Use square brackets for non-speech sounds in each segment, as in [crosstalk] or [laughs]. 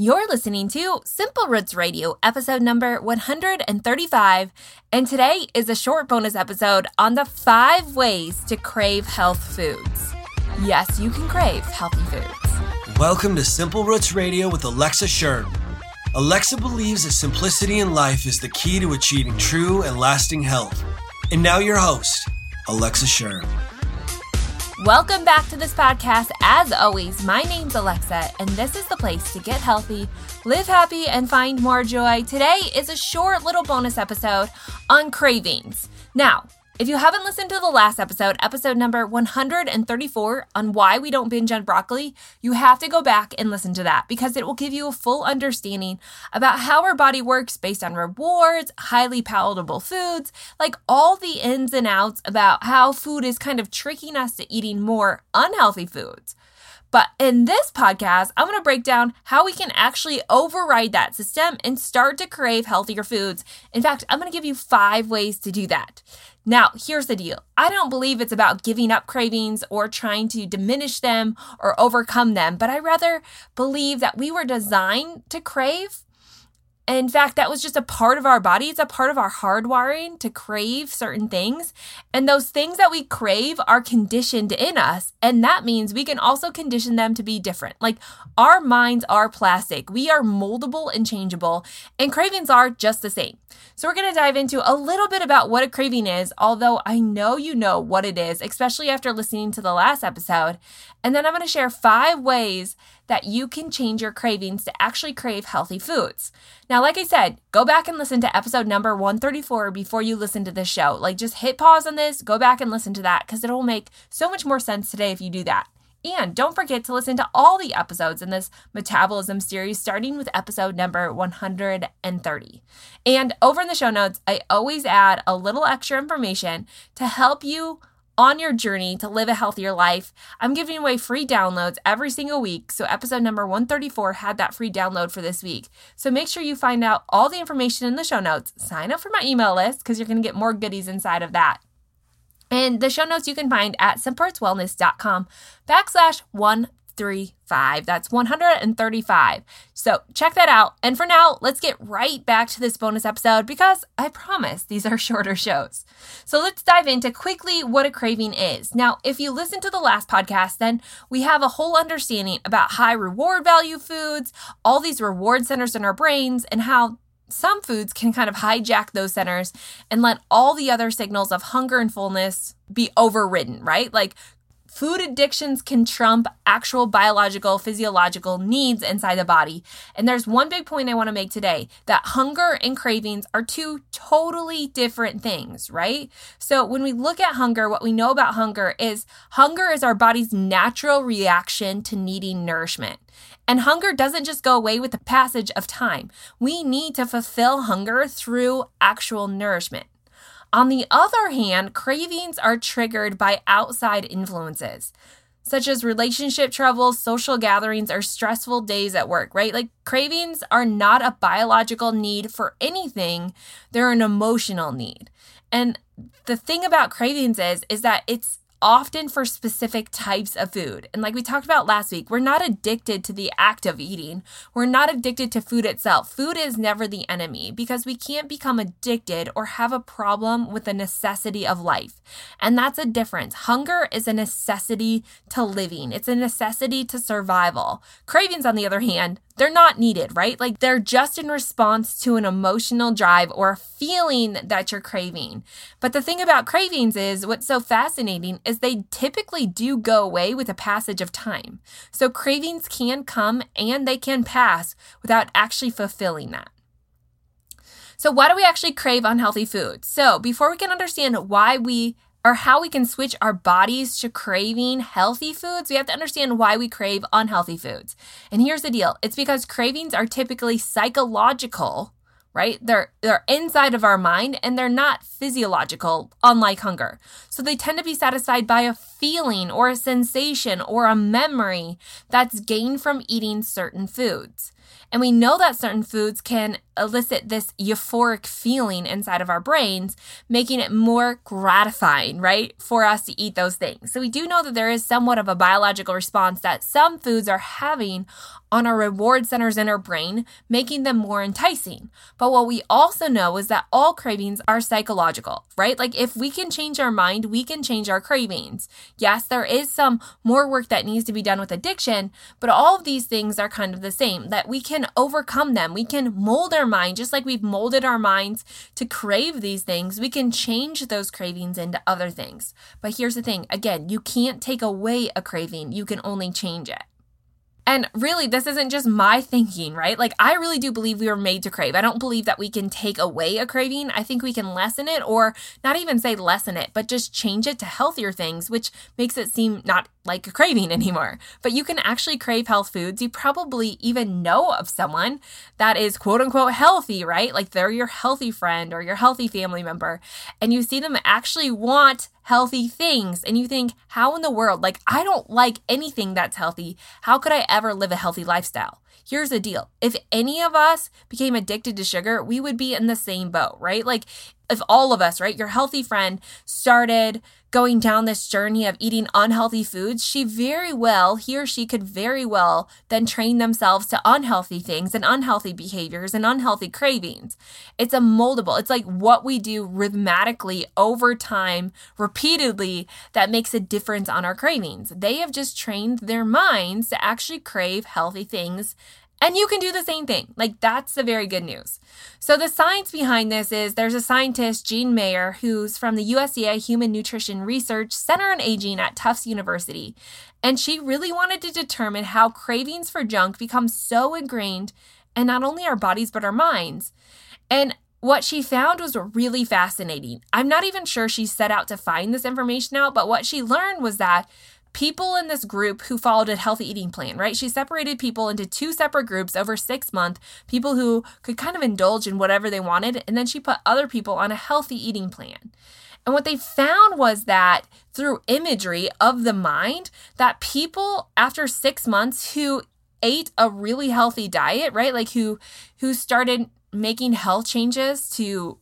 You're listening to Simple Roots Radio, episode number 135, and today is a short bonus episode on the five ways to crave health foods. Yes, you can crave healthy foods. Welcome to Simple Roots Radio with Alexa Schirm. Alexa believes that simplicity in life is the key to achieving true and lasting health. And now, your host, Alexa Schirm. Welcome back to this podcast. As always, my name's Alexa, and this is the place to get healthy, live happy, and find more joy. Today is a short little bonus episode on cravings. Now, if you haven't listened to the last episode, episode number 134 on why we don't binge on broccoli, you have to go back and listen to that because it will give you a full understanding about how our body works based on rewards, highly palatable foods, like all the ins and outs about how food is kind of tricking us to eating more unhealthy foods. But in this podcast, I'm going to break down how we can actually override that system and start to crave healthier foods. In fact, I'm going to give you five ways to do that. Now, here's the deal. I don't believe it's about giving up cravings or trying to diminish them or overcome them, but I rather believe that we were designed to crave in fact, that was just a part of our body. It's a part of our hardwiring to crave certain things. And those things that we crave are conditioned in us. And that means we can also condition them to be different. Like our minds are plastic, we are moldable and changeable, and cravings are just the same. So, we're going to dive into a little bit about what a craving is, although I know you know what it is, especially after listening to the last episode. And then I'm going to share five ways that you can change your cravings to actually crave healthy foods. Now, like I said, go back and listen to episode number 134 before you listen to this show. Like, just hit pause on this, go back and listen to that because it'll make so much more sense today if you do that. And don't forget to listen to all the episodes in this metabolism series, starting with episode number 130. And over in the show notes, I always add a little extra information to help you on your journey to live a healthier life. I'm giving away free downloads every single week. So, episode number 134 had that free download for this week. So, make sure you find out all the information in the show notes. Sign up for my email list because you're going to get more goodies inside of that. And the show notes you can find at simplerootswellness.com backslash 135. That's 135. So check that out. And for now, let's get right back to this bonus episode because I promise these are [laughs] shorter shows. So let's dive into quickly what a craving is. Now, if you listen to the last podcast, then we have a whole understanding about high reward value foods, all these reward centers in our brains, and how some foods can kind of hijack those centers and let all the other signals of hunger and fullness be overridden, right? Like food addictions can trump actual biological, physiological needs inside the body. And there's one big point I want to make today that hunger and cravings are two totally different things, right? So when we look at hunger, what we know about hunger is hunger is our body's natural reaction to needing nourishment. And hunger doesn't just go away with the passage of time. We need to fulfill hunger through actual nourishment. On the other hand, cravings are triggered by outside influences, such as relationship troubles, social gatherings, or stressful days at work, right? Like cravings are not a biological need for anything, they're an emotional need. And the thing about cravings is is that it's often for specific types of food. And like we talked about last week, we're not addicted to the act of eating. We're not addicted to food itself. Food is never the enemy because we can't become addicted or have a problem with the necessity of life. And that's a difference. Hunger is a necessity to living, it's a necessity to survival. Cravings, on the other hand, they're not needed, right? Like they're just in response to an emotional drive or a feeling that you're craving. But the thing about cravings is what's so fascinating is they typically do go away with a passage of time. So cravings can come and they can pass without actually fulfilling that. So, why do we actually crave unhealthy foods? So, before we can understand why we or how we can switch our bodies to craving healthy foods, we have to understand why we crave unhealthy foods. And here's the deal it's because cravings are typically psychological, right? They're, they're inside of our mind and they're not physiological, unlike hunger. So they tend to be satisfied by a feeling or a sensation or a memory that's gained from eating certain foods. And we know that certain foods can elicit this euphoric feeling inside of our brains, making it more gratifying, right, for us to eat those things. So we do know that there is somewhat of a biological response that some foods are having on our reward centers in our brain, making them more enticing. But what we also know is that all cravings are psychological, right? Like if we can change our mind, we can change our cravings. Yes, there is some more work that needs to be done with addiction, but all of these things are kind of the same that we can overcome them. We can mold our mind just like we've molded our minds to crave these things. We can change those cravings into other things. But here's the thing again, you can't take away a craving, you can only change it. And really, this isn't just my thinking, right? Like, I really do believe we were made to crave. I don't believe that we can take away a craving. I think we can lessen it, or not even say lessen it, but just change it to healthier things, which makes it seem not like a craving [laughs] anymore. But you can actually crave health foods. You probably even know of someone that is quote unquote healthy, right? Like they're your healthy friend or your healthy family member, and you see them actually want healthy things. And you think, how in the world? Like, I don't like anything that's healthy. How could I ever live a healthy lifestyle? Here's the deal if any of us became addicted to sugar, we would be in the same boat, right? Like, if all of us, right, your healthy friend started going down this journey of eating unhealthy foods, she very well, he or she could very well then train themselves to unhealthy things and unhealthy behaviors and unhealthy cravings. It's a moldable, it's like what we do rhythmically over time, repeatedly, that makes a difference on our cravings. They have just trained their minds to actually crave healthy things and you can do the same thing. Like, that's the very good news. So, the science behind this is there's a scientist, Jean Mayer, who's from the USDA Human Nutrition Research Center on Aging at Tufts University. And she really wanted to determine how cravings for junk become so ingrained in not only our bodies, but our minds. And what she found was really fascinating. I'm not even sure she set out to find this information out, but what she learned was that people in this group who followed a healthy eating plan, right? She separated people into two separate groups over six months, people who could kind of indulge in whatever they wanted, and then she put other people on a healthy eating plan. And what they found was that through imagery of the mind, that people after six months who ate a really healthy diet, right? Like who who started making health changes to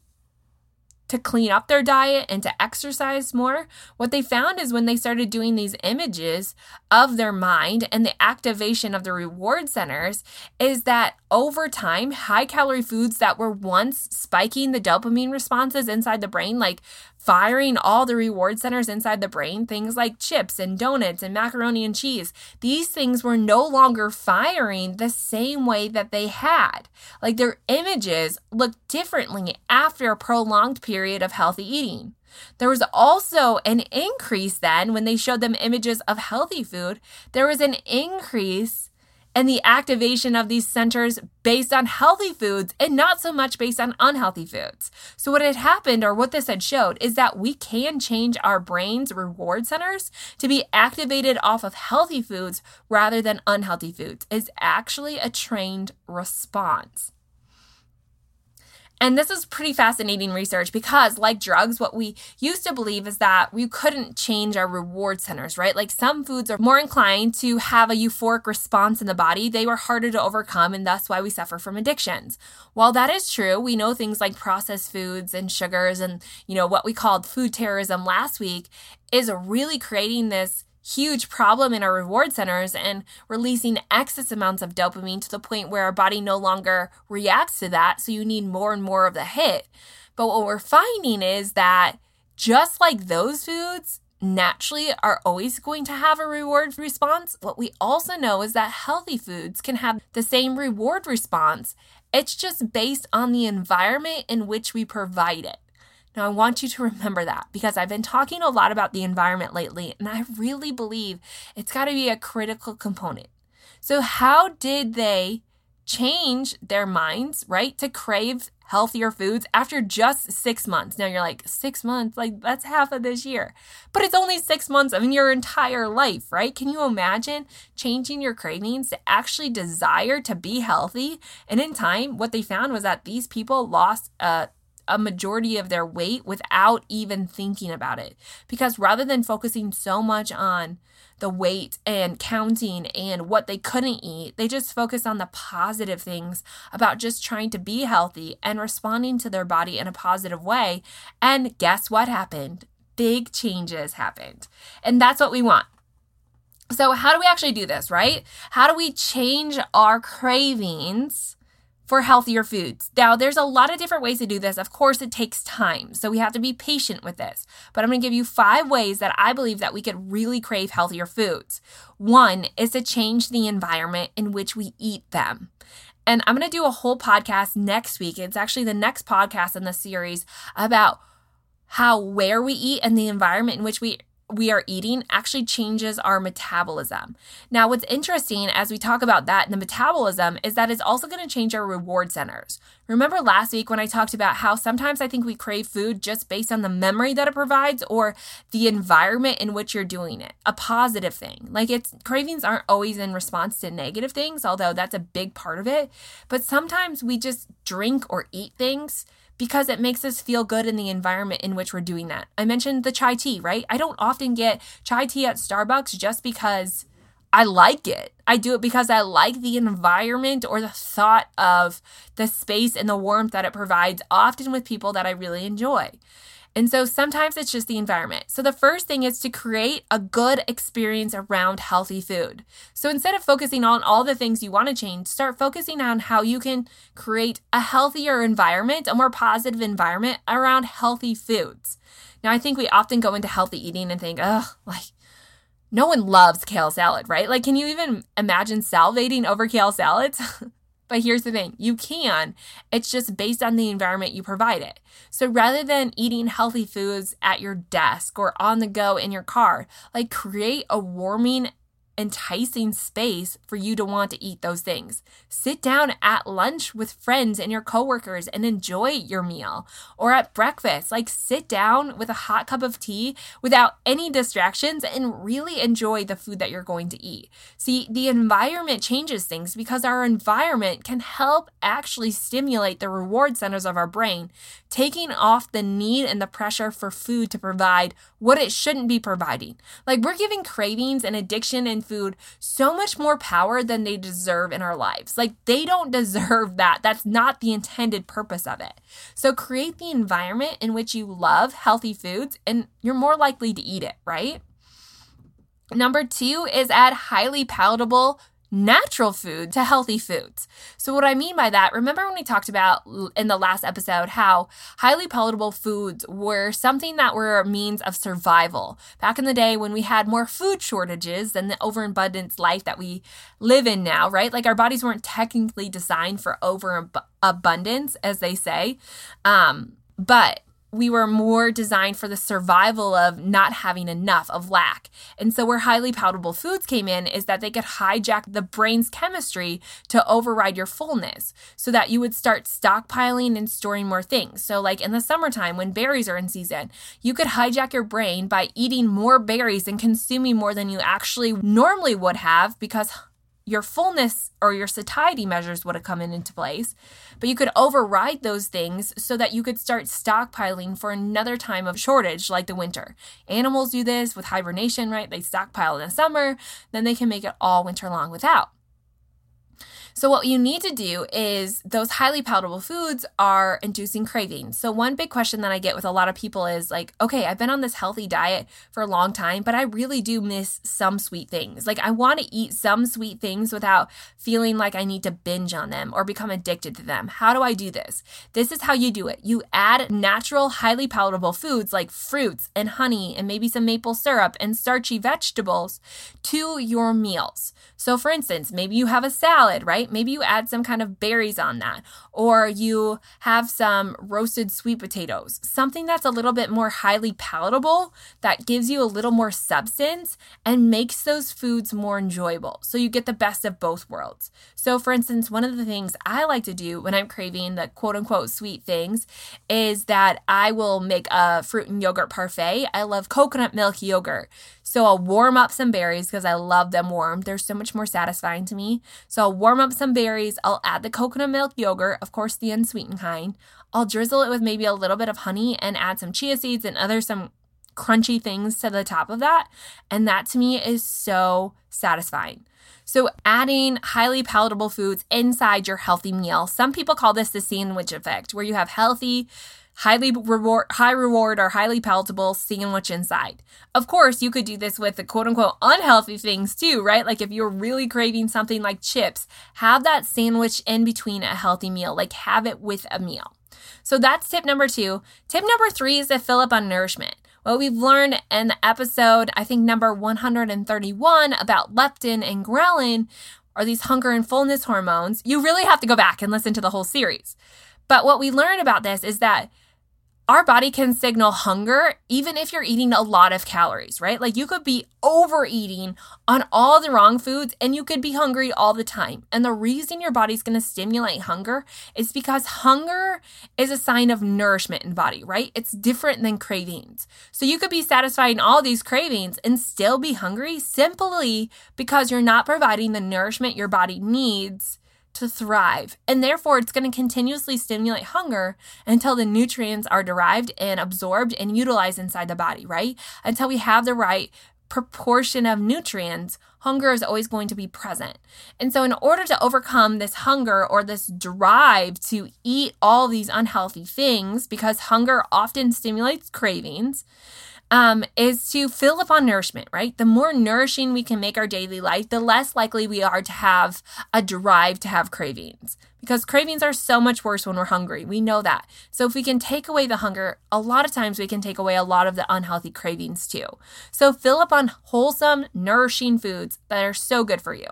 to clean up their diet and to exercise more, what they found is when they started doing these images of their mind and the activation of the reward centers, is that over time, high calorie foods that were once spiking the dopamine responses inside the brain, like firing all the reward centers inside the brain, things like chips and donuts and macaroni and cheese, these things were no longer firing the same way that they had. Like their images looked differently after a prolonged period of healthy eating. There was also an increase then when they showed them images of healthy food. There was an increase and the activation of these centers based on healthy foods and not so much based on unhealthy foods. So, what had happened, or what this had showed, is that we can change our brain's reward centers to be activated off of healthy foods rather than unhealthy foods. Is actually a trained response. And this is pretty fascinating research because, like drugs, what we used to believe is that we couldn't change our reward centers, right? Like some foods are more inclined to have a euphoric response in the body. They were harder to overcome, and that's why we suffer from addictions. While that is true, we know things like processed foods and sugars and, you know, what we called food terrorism last week is really creating this huge problem in our reward centers and releasing excess amounts of dopamine to the point where our body no longer reacts to that. So you need more and more of the hit. But what we're finding is that just like those foods, naturally are always going to have a reward response. What we also know is that healthy foods can have the same reward response. It's just based on the environment in which we provide it. Now, I want you to remember that because I've been talking a lot about the environment lately, and I really believe it's got to be a critical component. So, how did they change their minds, right, to crave healthier foods after just six months? Now, you're like, six months? Like, that's half of this year. But it's only six months of your entire life, right? Can you imagine changing your cravings to actually desire to be healthy? And in time, what they found was that these people lost a a majority of their weight without even thinking about it. Because rather than focusing so much on the weight and counting and what they couldn't eat. They just focus on the positive things about just trying to be healthy and responding to their body in a positive way. And guess what happened? Big changes happened. And that's what we want. So, how do we actually do this, right? How do we change our cravings? For healthier foods. Now, there's a lot of different ways to do this. Of course, it takes time, so we have to be patient with this. But I'm going to give you five ways that I believe that we could really crave healthier foods. One is to change the environment in which we eat them. And I'm going to do a whole podcast next week. It's actually the next podcast in the series about how where we eat and the environment in which we we are eating actually changes our metabolism. Now, what's interesting as we talk about that in the metabolism is that it's also going to change our reward centers. Remember last week when I talked about how sometimes I think we crave food just based on the memory that it provides or the environment in which you're doing it, a positive thing. Like it's cravings aren't always in response to negative things, although that's a big part of it. But sometimes we just drink or eat things because it makes us feel good in the environment in which we're doing that. I mentioned the chai tea, right? I don't often get chai tea at Starbucks just because I like it. I do it because I like the environment or the thought of the space and the warmth that it provides, often with people that I really enjoy. And so sometimes it's just the environment. So the first thing is to create a good experience around healthy food. So instead of focusing on all the things you want to change, start focusing on how you can create a healthier environment, a more positive environment around healthy foods. Now, I think we often go into healthy eating and think, oh, like, no one loves kale salad, right? Like, can you even imagine salivating over kale salads? [laughs] But here's the thing you can, it's just based on the environment you provide it. So rather than eating healthy foods at your desk or on the go in your car, like create a warming enticing space for you to want to eat those things. Sit down at lunch with friends and your coworkers and enjoy your meal. Or at breakfast, like sit down with a hot cup of tea without any distractions and really enjoy the food that you're going to eat. See, the environment changes things because our environment can help actually stimulate the reward centers of our brain, taking off the need and the pressure for food to provide what it shouldn't be providing. Like we're giving cravings and addiction and food so much more power than they deserve in our lives. Like they don't deserve that. That's not the intended purpose of it. So create the environment in which you love healthy foods and you're more likely to eat it, right? Number two is add highly palatable natural food to healthy foods. So, what I mean by that, remember when we talked about in the last episode how highly palatable foods were something that were a means of survival back in the day when we had more food shortages than the overabundance life that we live in now, right? Like our bodies weren't technically designed for overabundance, as they say. Um, but we were more designed for the survival of not having enough, of lack. And so, where highly palatable foods came in is that they could hijack the brain's chemistry to override your fullness so that you would start stockpiling and storing more things. So, like in the summertime when berries are in season, you could hijack your brain by eating more berries and consuming more than you actually normally would have because your fullness or your satiety measures would have come in into place, but you could override those things so that you could start stockpiling for another time of shortage like the winter. Animals do this with hibernation, right? They stockpile in the summer, then they can make it all winter long without. So, what you need to do is those highly palatable foods are inducing cravings. So, one big question that I get with a lot of people is like, okay, I've been on this healthy diet for a long time, but I really do miss some sweet things. Like, I want to eat some sweet things without feeling like I need to binge on them or become addicted to them. How do I do this? This is how you do it you add natural, highly palatable foods like fruits and honey and maybe some maple syrup and starchy vegetables to your meals. So, for instance, maybe you have a salad, right? Maybe you add some kind of berries on that, or you have some roasted sweet potatoes, something that's a little bit more highly palatable that gives you a little more substance and makes those foods more enjoyable. So, you get the best of both worlds. So, for instance, one of the things I like to do when I'm craving the quote unquote sweet things is that I will make a fruit and yogurt parfait. I love coconut milk yogurt. So I'll warm up some berries because I love them warm. They're so much more satisfying to me. So I'll warm up some berries. I'll add the coconut milk yogurt, of course, the unsweetened kind. I'll drizzle it with maybe a little bit of honey and add some chia seeds and other some crunchy things to the top of that. And that to me is so satisfying. So, adding highly palatable foods inside your healthy meal. Some people call this the sandwich effect, where you have healthy, highly reward, high reward or highly palatable seeing what's inside. Of course, you could do this with the quote unquote unhealthy things too, right? Like if you're really craving something like chips, have that sandwich in between a healthy meal, like have it with a meal. So that's tip number two. Tip number three is to fill up on nourishment. What we've learned in the episode, I think number 131 about leptin and ghrelin are these hunger and fullness hormones. You really have to go back and listen to the whole series. But what we learned about this is that our body can signal hunger even if you're eating a lot of calories, right? Like you could be overeating on all the wrong foods and you could be hungry all the time. And the reason your body's going to stimulate hunger is because hunger is a sign of nourishment in body, right? It's different than cravings. So you could be satisfying all these cravings and still be hungry simply because you're not providing the nourishment your body needs to thrive. And therefore, it's going to continuously stimulate hunger until the nutrients are derived and absorbed and utilized inside the body, right? Until we have the right proportion of nutrients, hunger is always going to be present. And so, in order to overcome this hunger or this drive to eat all these unhealthy things, because hunger often stimulates cravings, um, is to fill up on nourishment, right? The more nourishing we can make our daily life, the less likely we are to have a drive to have cravings. Because cravings are so much worse when we're hungry. We know that. So if we can take away the hunger, a lot of times we can take away a lot of the unhealthy cravings too. So fill up on wholesome, nourishing foods that are so good for you.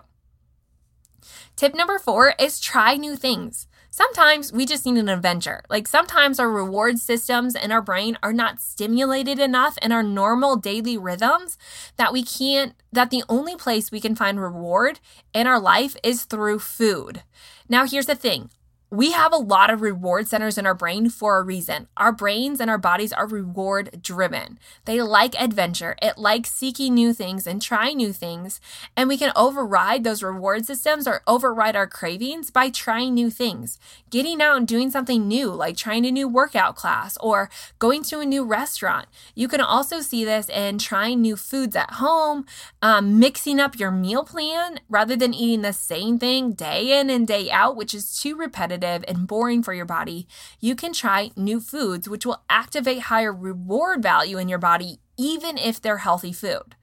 Tip number four is try new things. Sometimes we just need an adventure. Like sometimes our reward systems in our brain are not stimulated enough in our normal daily rhythms that we can't, that the only place we can find reward in our life is through food. Now, here's the thing we have a lot of reward centers in our brain for a reason. Our brains and our bodies are reward driven. They like adventure. It likes seeking new things and trying new things. And we can override those reward systems or override our cravings by trying new things. Getting out and doing something new, like trying a new workout class or going to a new restaurant. You can also see this in trying new foods at home, um, mixing up your meal plan rather than eating the same thing day in and day out, which is too repetitive repetitive and boring for your body, you can try new foods which will activate higher reward value in your body, even if they're healthy food.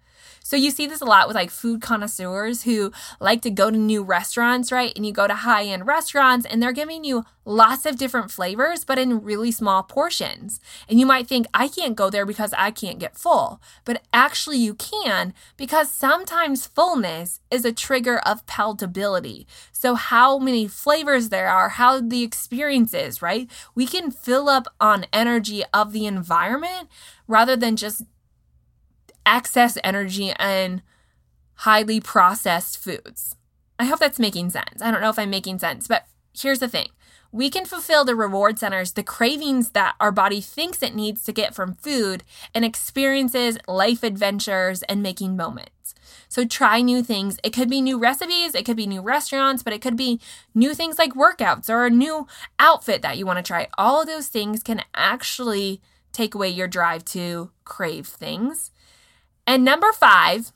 So you see this a lot with like food connoisseurs who like to go to new restaurants, right? And you go to high end restaurants and they're giving you lots of different flavors, but in really small portions. And you might think, I can't go there because I can't get full. But actually, you can because sometimes fullness is a trigger of palatability. So, how many flavors there are, how the experience is, right? We can fill up on energy of the environment rather than just excess energy and highly processed foods. I hope that's making sense. I don't know if I'm making sense, but here's the thing. We can fulfill the reward centers, the cravings that our body thinks it needs to get from food and experiences, life adventures, and making moments. So try new things. It could be new recipes, it could be new restaurants, but it could be new things like workouts or a new outfit that you want to try. All of those things can actually take away your drive to crave things. And number five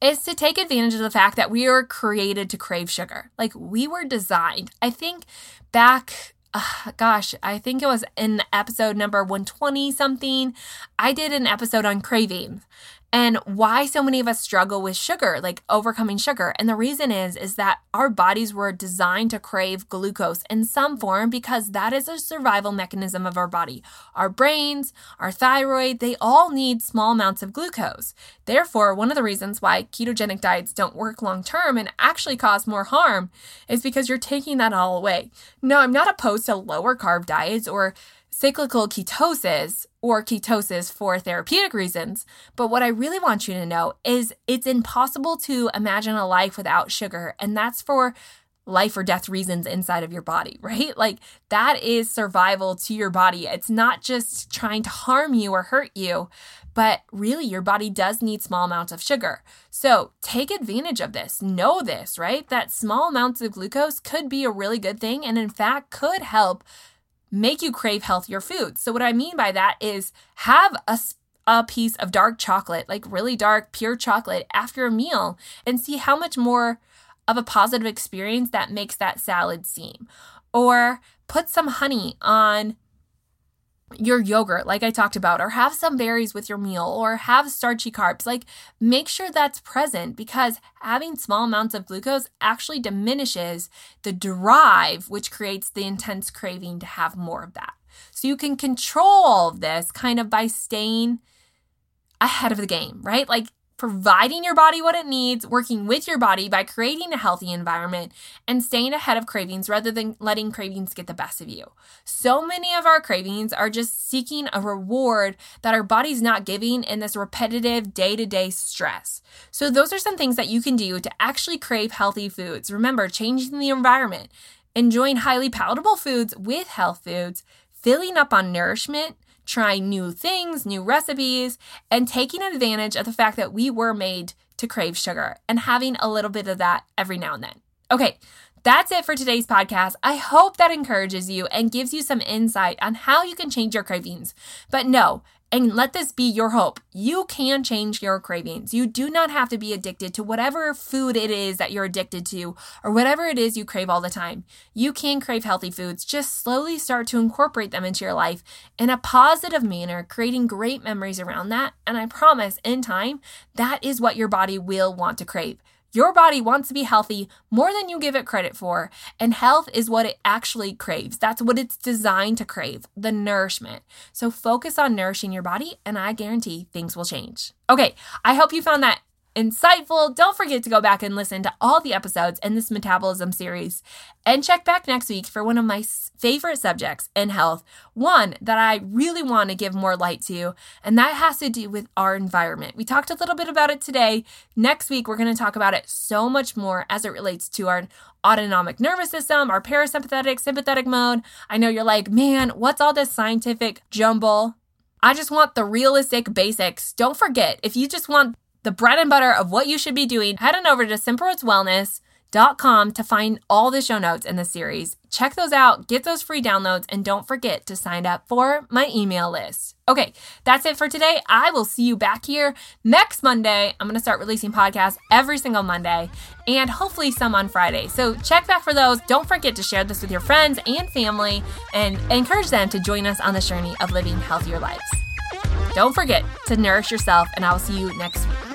is to take advantage of the fact that we were created to crave sugar. Like we were designed. I think back, uh, gosh, I think it was in episode number 120 something. I did an episode on cravings and why so many of us struggle with sugar like overcoming sugar. And the reason is is that our bodies were designed to crave glucose in some form because that is a survival mechanism of our body. Our brains our thyroid they all need small amounts of glucose. Therefore one of the reasons why ketogenic diets don't work long term and actually cause more harm is because you're taking that all away. No i'm not opposed to lower carb diets or cyclical ketosis or ketosis for therapeutic reasons. But what I really want you to know is it's impossible to imagine a life without sugar, and that's for life or death reasons inside of your body, [laughs] right? Like that is survival to your body. It's not just trying to harm you or hurt you, but really your body does need small amounts of sugar. So take advantage of this. Know this, right? That small amounts of glucose could be a really good thing and, in fact, could help make you crave healthier foods. So, what I mean by that is have a a piece of dark chocolate, like really dark, pure chocolate, after a meal and see how much more of a positive experience that makes that salad seem. Or put some honey on your yogurt, like I talked about, or have some berries with your meal, or have starchy carbs. Like, make sure that's present because having small amounts of glucose actually diminishes the drive, which creates the intense craving to have more of that. So, you can control this kind of by staying ahead of the game, right? Like, providing your body what it needs, working with your body by creating a healthy environment, and staying ahead of cravings rather than letting cravings get the best of you. So many of our cravings are just seeking a reward that our body's not giving in this repetitive day to day stress. So, those are some things that you can do to actually crave healthy foods. Remember, changing the environment, enjoying highly palatable foods with health foods, filling up on nourishment trying new things, new recipes, and taking advantage of the fact that we were made to crave sugar and having a little bit of that every now and then. Okay, that's it for today's podcast. I hope that encourages you and gives you some insight on how you can change your cravings. But no, and let this be your hope. You can change your cravings. You do not have to be addicted to whatever food it is that you're addicted to or whatever it is you crave all the time. You can crave healthy foods. Just slowly start to incorporate them into your life in a positive manner, creating great memories around that. And I promise in time, that is what your body will want to crave. Your body wants to be healthy more than you give it credit for, and health is what it actually craves. That's what it's designed to crave the nourishment. So focus on nourishing your body, and I guarantee things will change. Okay, I hope you found that insightful. Don't forget to go back and listen to all the episodes in this metabolism series. And check back next week for one of my favorite subjects in health, one that I really want to give more light to, and that has to do with our environment. We talked a little bit about it today. Next week, we're going to talk about it so much more as it relates to our autonomic nervous system, our parasympathetic, sympathetic mode. I know you're like, man, what's all this scientific jumble? I just want the realistic basics. Don't forget, if you just want the bread and butter of what you should be doing, head on over to simplerootswellness.com to find all the show notes in the series. Check those out, get those free downloads, and don't forget to sign up for my email list. Okay, that's it for today. I will see you back here next Monday. I'm going to start releasing podcasts every single Monday and hopefully some on Friday. So check back for those. Don't forget to share this with your friends and family and encourage them to join us on the journey of living healthier lives. Don't forget to nourish yourself, and I will see you next week.